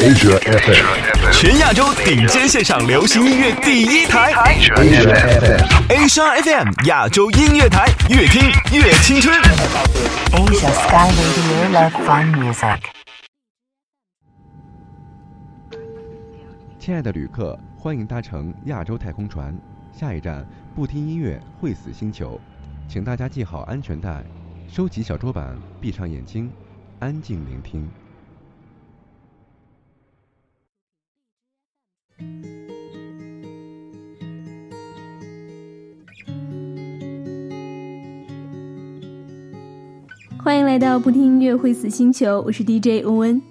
Asia FM，全亚洲顶尖线上流行音乐第一台，Asia FM，Asia FM 亚洲音乐台，越听越青春。Asia Sky Radio Love Fun Music。亲爱的旅客，欢迎搭乘亚洲太空船，下一站不听音乐会死星球，请大家系好安全带，收起小桌板，闭上眼睛，安静聆听。欢迎来到不听音乐会死星球，我是 DJ 温温。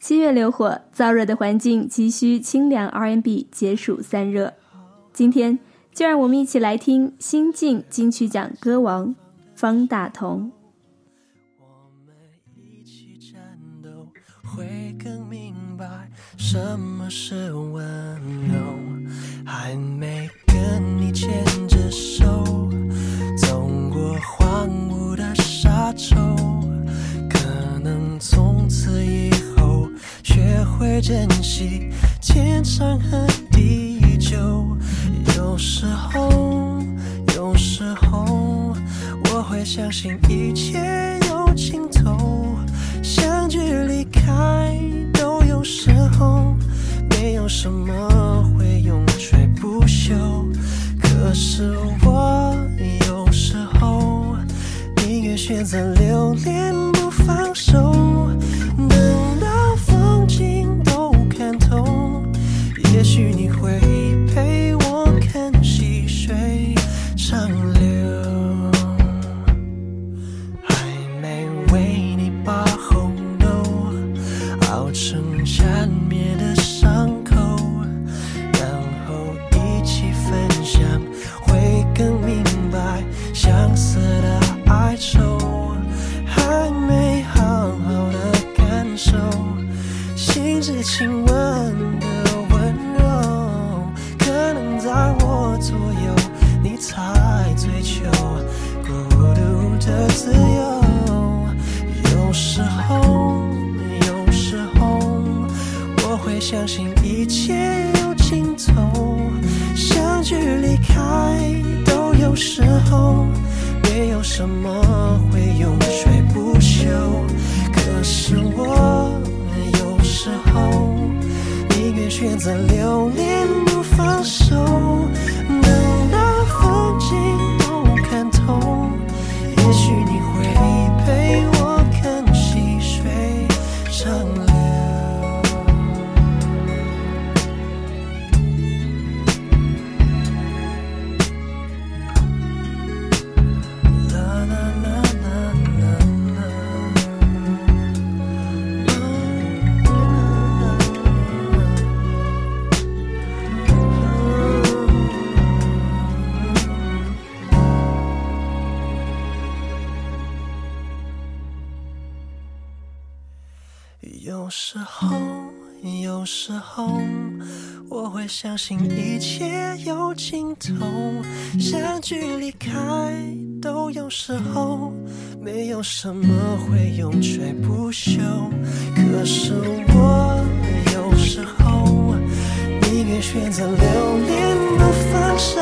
七月流火，燥热的环境急需清凉 R&B 解暑散热。今天就让我们一起来听新晋金曲奖歌王方大同。我们一起战斗，会更明白什么是温我会相信一切有尽头，相聚离开都有时候，没有什么会永垂不朽。可是我有时候宁愿选择留恋不放手，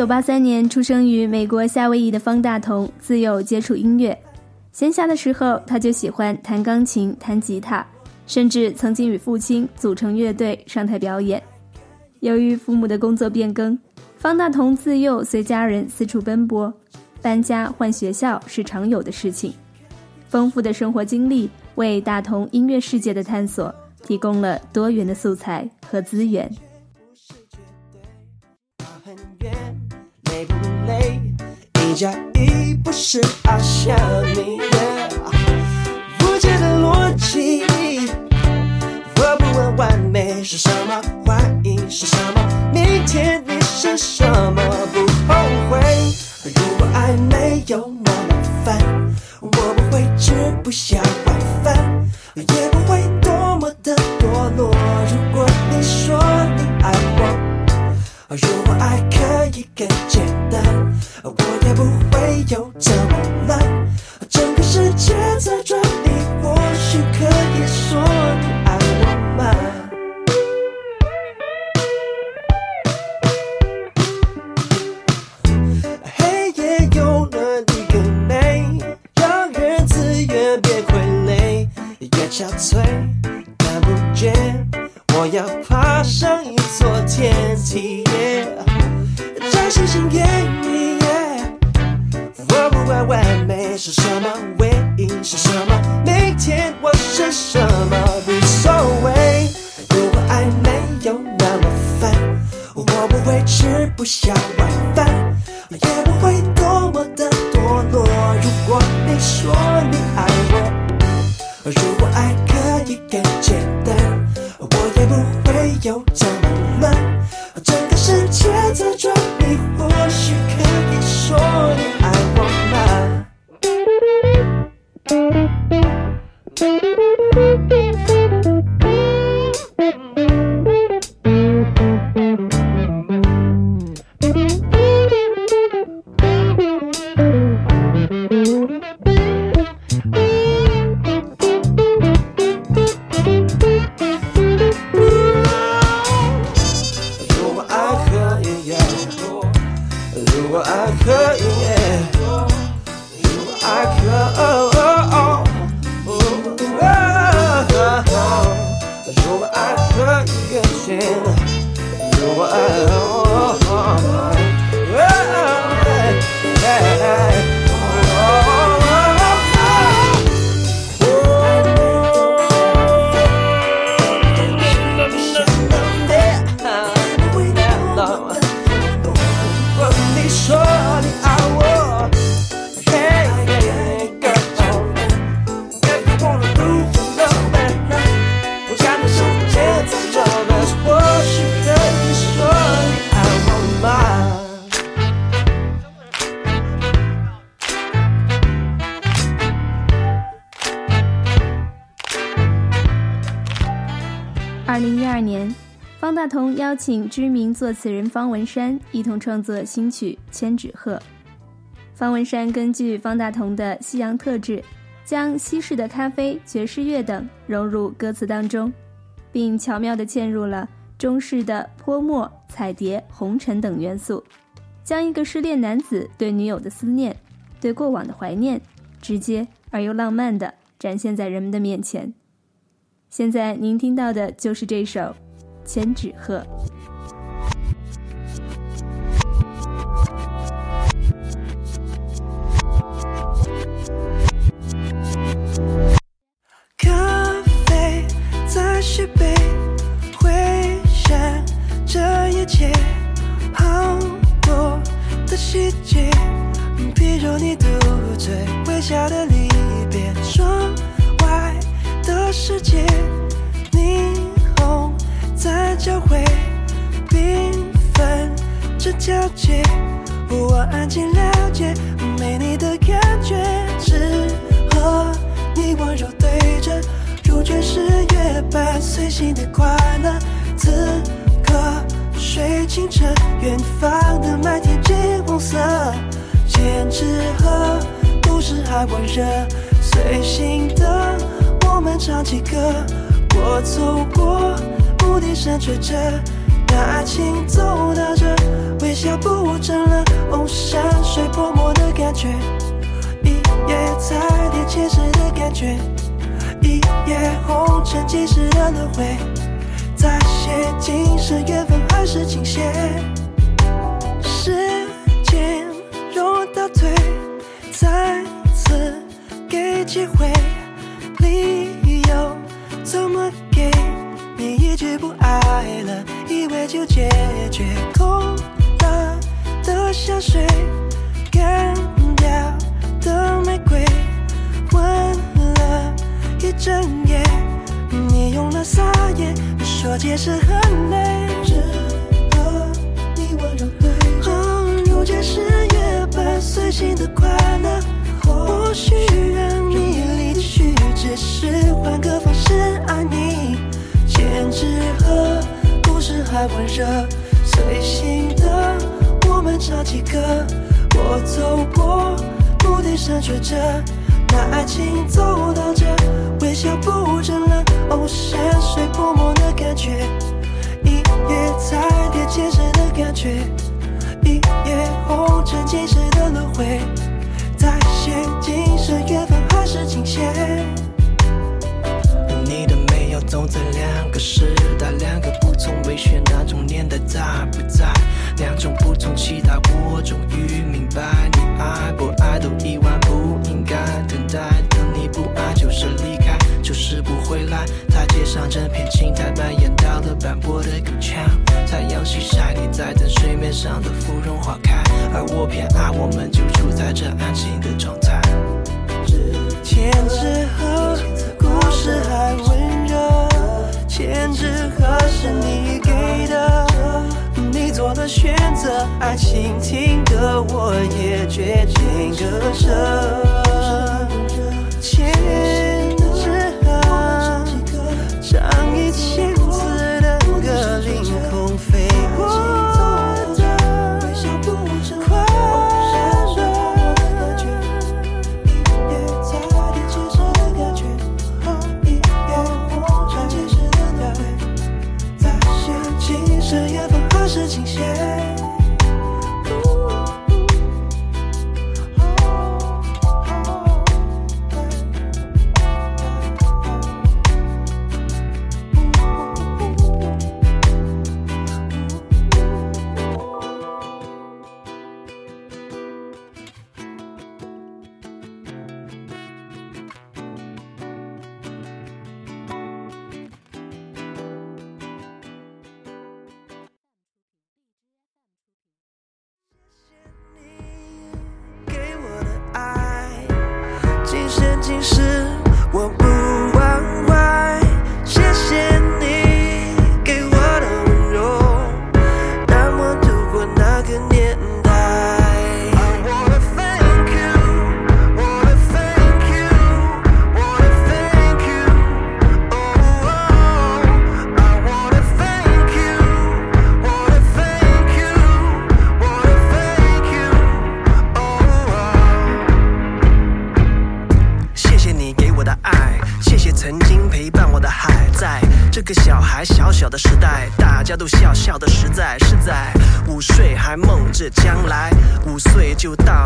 1983年出生于美国夏威夷的方大同，自幼接触音乐。闲暇的时候，他就喜欢弹钢琴、弹吉他，甚至曾经与父亲组成乐队上台表演。由于父母的工作变更，方大同自幼随家人四处奔波，搬家换学校是常有的事情。丰富的生活经历为大同音乐世界的探索提供了多元的素材和资源。累不累？一加一不是好像你不解的逻辑。我不问完美是什么，怀疑是什么，明天你是什么，不后悔。如果爱没有那么烦，我不会吃不下是什么，唯一是什么，明天我是什么无所谓。如果爱没有那么烦，我不会吃不下晚饭，也不会多么的堕落。如果你说你爱我，如果爱可以更简单。我也不会有这么乱，整个世界在转，作词人方文山一同创作新曲《千纸鹤》。方文山根据方大同的西洋特质，将西式的咖啡、爵士乐等融入歌词当中，并巧妙地嵌入了中式的泼墨、彩蝶、红尘等元素，将一个失恋男子对女友的思念、对过往的怀念，直接而又浪漫地展现在人们的面前。现在您听到的就是这首《千纸鹤》。微笑的离别，窗外的世界，霓虹在交汇，缤纷着交界，我安静了解没你的感觉，只和你温柔对着，如爵士乐般随性的快乐。此刻水清澈，远方的麦田金红色，千纸鹤不是海温热，随性的我们唱起歌。我走过牧笛声吹着，爱情走到这，微笑不成了哦，山水泼墨的感觉。一夜彩蝶前世的感觉，一夜红尘几世的轮回，在写今生缘分还是倾斜？机会，理由怎么给？你一句不爱了，以为就解决，空了的香水，干掉的玫瑰，闻了一整夜。你用了撒野，说解释很累，只和你温柔对哦，如解释越伴随心的快乐，或许还温热，随心的我们唱起歌。我走过墓地上学着，那爱情走到这，微笑不真了。哦，山水泼墨的感觉，一夜彩蝶前世的感觉，一夜红尘前世的轮回，再写今生缘分还是情线。你的美要走在两个时代，两个不同美学，那种年代在不在？两种不同期待，我终于明白，你爱不爱都意外，不应该等待。等你不爱就是离开，就是不回来。台阶上整片青苔蔓延到了斑驳的口腔，太阳西晒，你在等水面上的芙蓉花开，而我偏爱我们就处在这安静的状态。之前之后，故事还未。偏执和是你给的，你做的选择，爱情听歌，我也决定割舍。是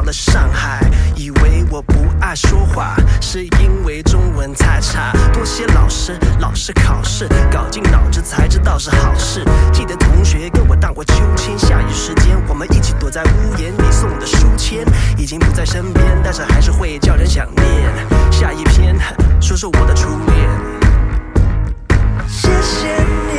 了上海，以为我不爱说话，是因为中文太差，多谢老师，老师考试搞进脑子才知道是好事。记得同学跟我荡过秋千，下雨时间我们一起躲在屋檐，你送的书签已经不在身边，但是还是会叫人想念。下一篇说说我的初恋。谢谢你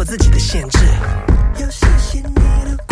破自己的限制。要谢谢你的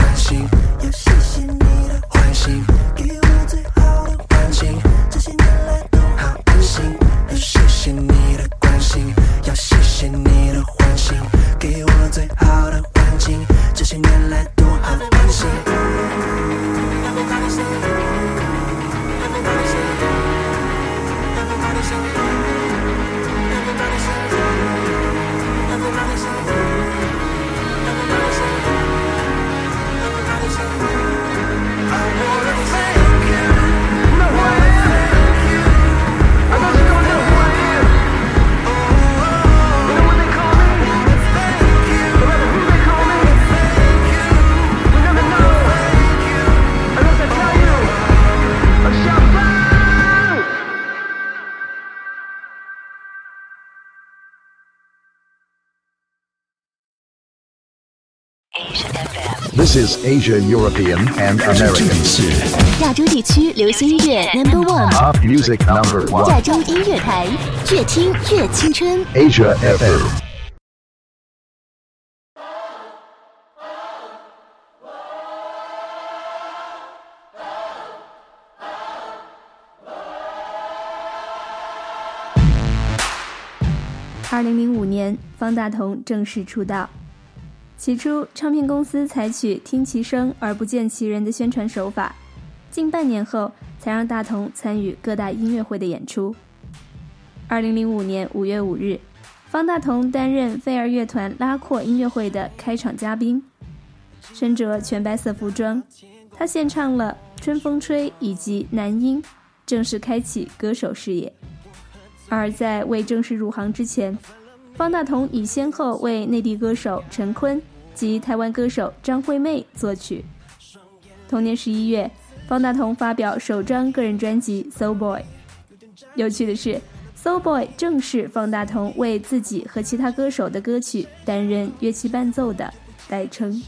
This is Asia, European, and American. 是亚洲地区流行音乐 Number One，Pop music number one. 亚洲音乐台，越听越青春。Asia FM. 二零零五年，方大同正式出道。起初，唱片公司采取听其声而不见其人的宣传手法，近半年后才让大同参与各大音乐会的演出。二零零五年五月五日，方大同担任飞儿乐团拉阔音乐会的开场嘉宾，身着全白色服装，他献唱了《春风吹》以及《男音》，正式开启歌手事业。而在未正式入行之前，方大同已先后为内地歌手陈坤及台湾歌手张惠妹作曲。同年十一月，方大同发表首张个人专辑《Soul Boy》。有趣的是，《Soul Boy》正是方大同为自己和其他歌手的歌曲担任乐器伴奏的代称。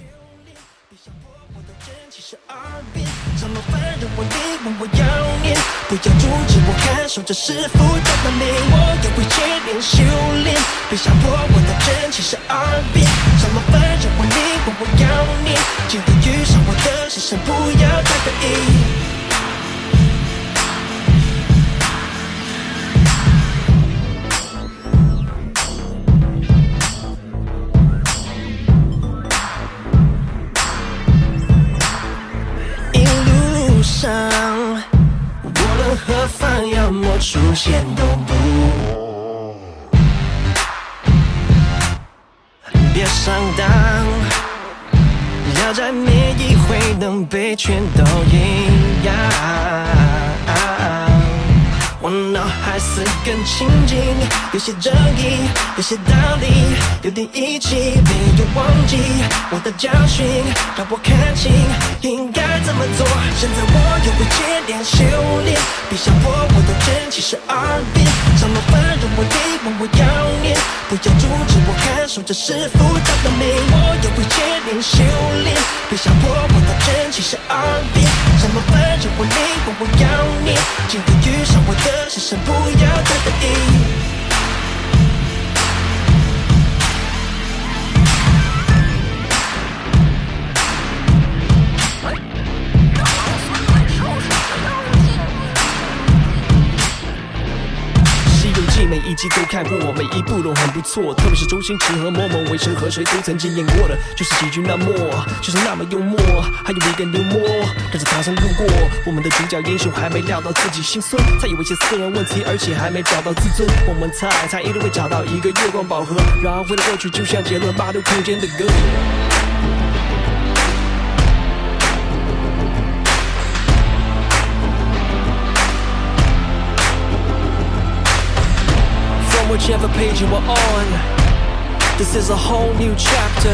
反正我宁愿我要念，不要阻止我感受这是复杂的美，我也会坚定修炼，别想破我的真气是耳边，怎么反正我宁愿我要念，今天遇上我的是谁，不要再刻意。出现都不。别上当，要在每一回能被全都一还是更亲近，有些正义，有些道理，有点义气，没有忘记我的教训，让我看清应该怎么做。现在我又会渐渐修炼，别想破我的真气十二变，怎么反正我你问我要念，不要阻止我感受这是复杂的美，我又会渐渐修炼，别想破我的真气是耳边，怎么反正我你问我要念，今天遇上我的是神，不要太得意。每一集都看过，每一部都很不错，特别是周星驰和某某为谁和谁都曾经演过的，就是喜剧那么，就是那么幽默，还有一个牛魔跟着唐僧路过，我们的主角英雄还没料到自己心酸，才有一些私人问题，而且还没找到自尊，我们猜猜一定会找到一个月光宝盒，然后回到过去，就像杰伦八度空间的歌。Whichever page you were on, this is a whole new chapter.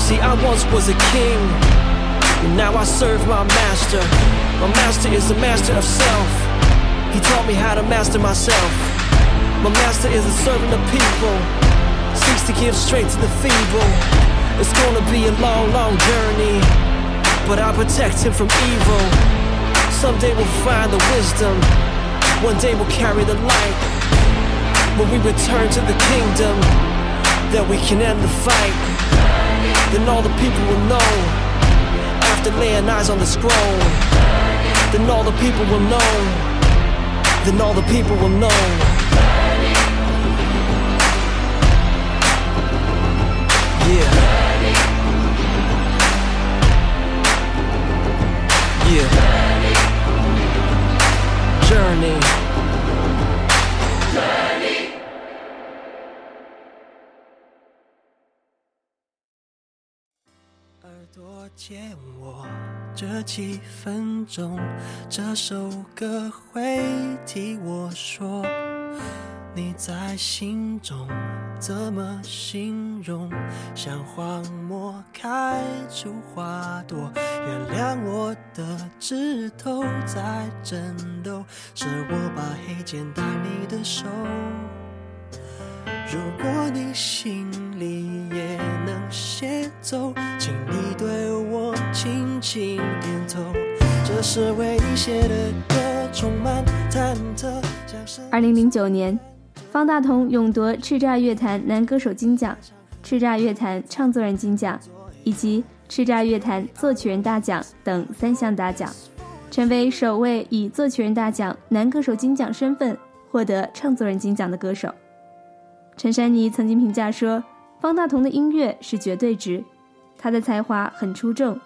See, I once was a king, and now I serve my master. My master is the master of self. He taught me how to master myself. My master is a servant of people, seeks to give strength to the feeble. It's gonna be a long, long journey, but I'll protect him from evil. Someday we'll find the wisdom, one day we'll carry the light. When we return to the kingdom, that we can end the fight. Then all the people will know, after laying eyes on the scroll. Then all the people will know, then all the people will know. 借我这几分钟，这首歌会替我说。你在心中怎么形容？像荒漠开出花朵，原谅我的指头在颤抖，是我把黑键当你的手。如果你心里也能写奏，请你对我轻点头。这是为你写的歌，充满忐忑，二零零九年，方大同勇夺叱咤乐坛男歌手金奖、叱咤乐坛唱作人金奖以及叱咤乐坛作曲人大奖等三项大奖，成为首位以作曲人大奖、男歌手金奖身份获得唱作人金奖的歌手。陈珊妮曾经评价说：“方大同的音乐是绝对值，他的才华很出众，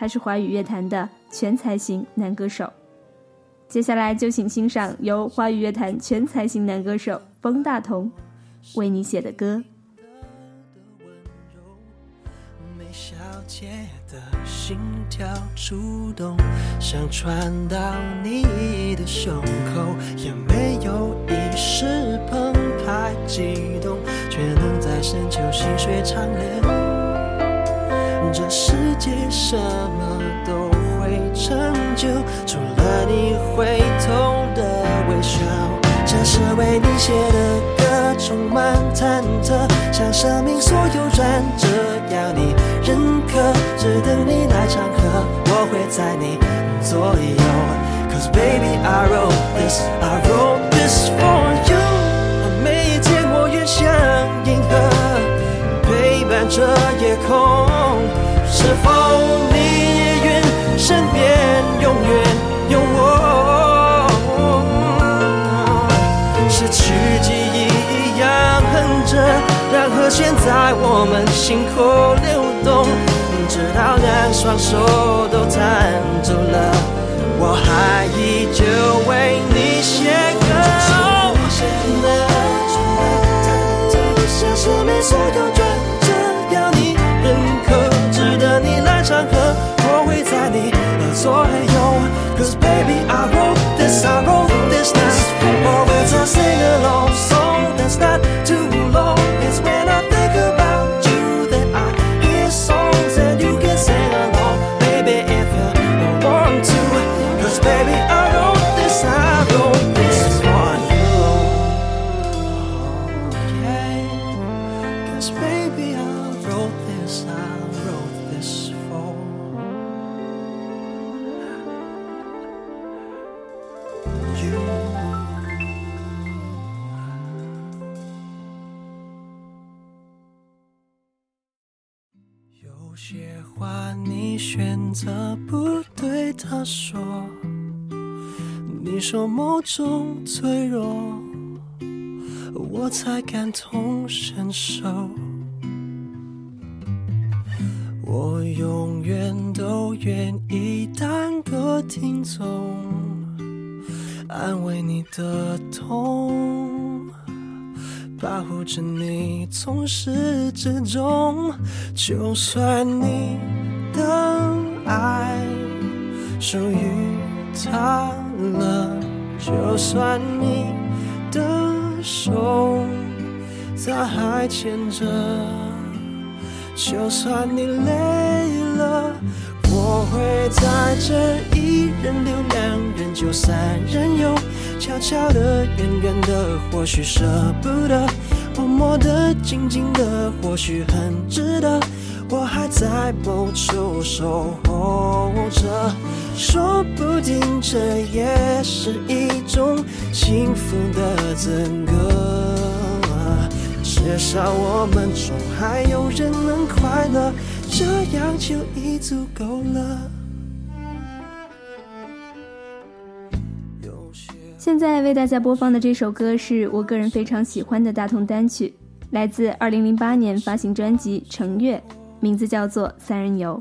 他是华语乐坛的全才型男歌手。”接下来就请欣赏由华语乐坛全才型男歌手方大同为你写的歌。梅小姐的心跳触动，想传到你的胸口，也没有一时澎湃激动，却能在深秋细水长流。这世界什么都会成就，除了你回头的微笑。这是为你写的歌，充满忐忑，像生命所有转折，要你认可，只等你来唱和，我会在你左右。Cause baby I wrote this, I wrote 陪伴着夜空。是否你也愿身边永远有我？失去记忆一样哼着，让和弦在我们心口流动，直到两双手都弹走了，我还依旧为你写歌。得你来唱和，我会在你的左右。Cause baby I wrote this, I wrote this now. Always I sing along 择不对他说，你说某种脆弱，我才感同身受。我永远都愿意当个听众，安慰你的痛，保护着你从始至终。就算你的爱属于他了，就算你的手他还牵着。就算你累了，我会在这一人留两人就三人游，悄悄的、远远的，或许舍不得，默默的的、静静的，或许很值得。我还在某处守候着，说不定这也是一种幸福的资格。至少我们中还有人能快乐，这样就已足够了。现在为大家播放的这首歌是我个人非常喜欢的大同单曲，来自2008年发行专辑《成月》，名字叫做《三人游》。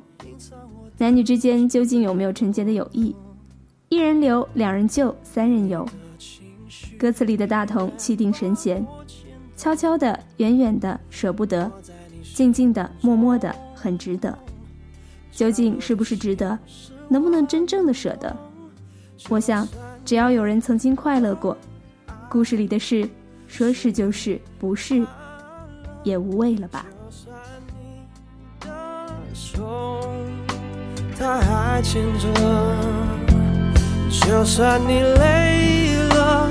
男女之间究竟有没有纯洁的友谊？一人留，两人救，三人游。歌词里的大同气定神闲，悄悄的，远远的，舍不得；静静的，默默的，很值得。究竟是不是值得？能不能真正的舍得？我想，只要有人曾经快乐过，故事里的事，说是就是，不是也无谓了吧。他还牵着。就算你累了，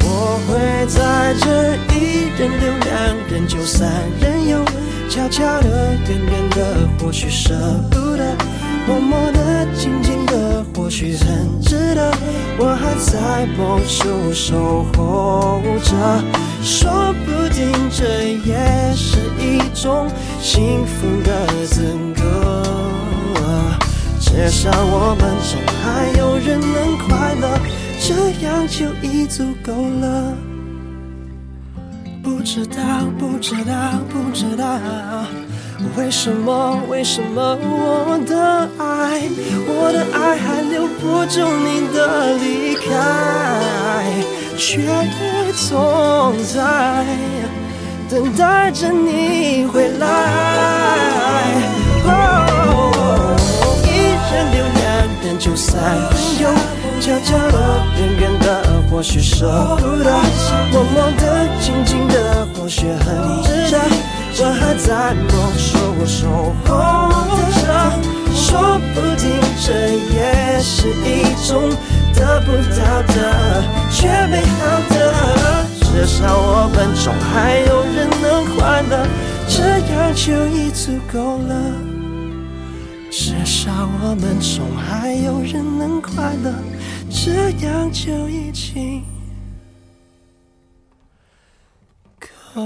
我会在这一人留，两人救，三人游。悄悄的，远远的，或许舍不得；默默的，静静的，或许很值得。我还在某处守候着，说不定这也是一种幸福的资格。至少我们中还有人能快乐，这样就已足够了。不知道，不知道，不知道，为什么，为什么我的爱，我的爱还留不住你的离开，却总在等待着你回来。人留，两人救，三人游，悄悄的，远远的，或许舍不得；默默的，静静的，或许很值得。我还在某处守候着，说不定这也是一种得不到的却美好的。至少我们中还有人能快乐，这样就已足够了。至少我们总还有人能快乐，这样就已经够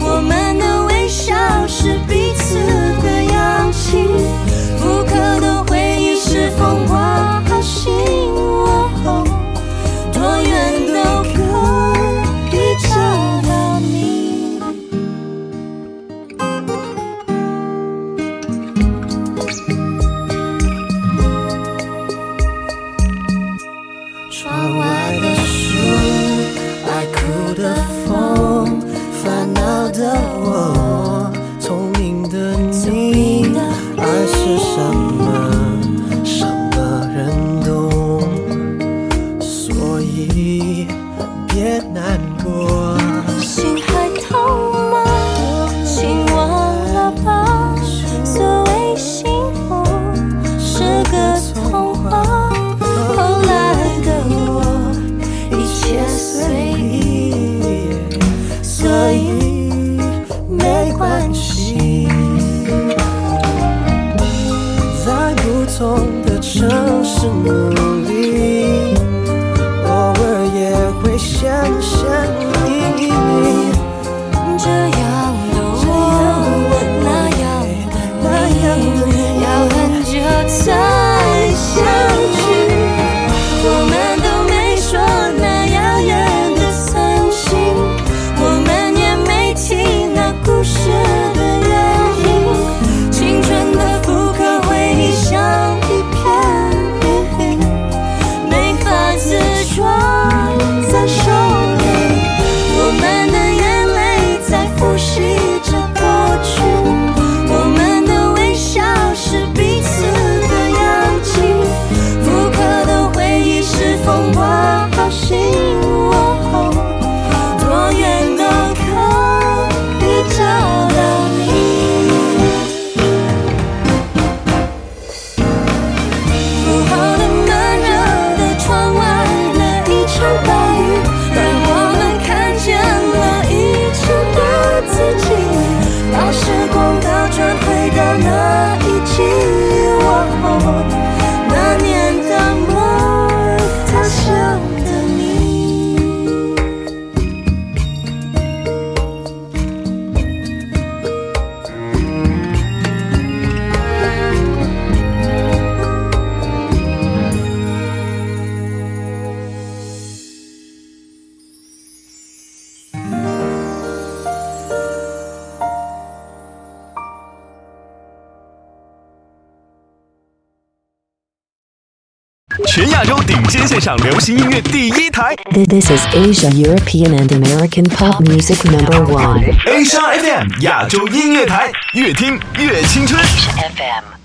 我们的微笑是彼心在不同的城市努力上流行音乐第一台，This is Asia European and American Pop Music Number One，Asia FM 亚洲音乐台，越听越青春。Asia FM。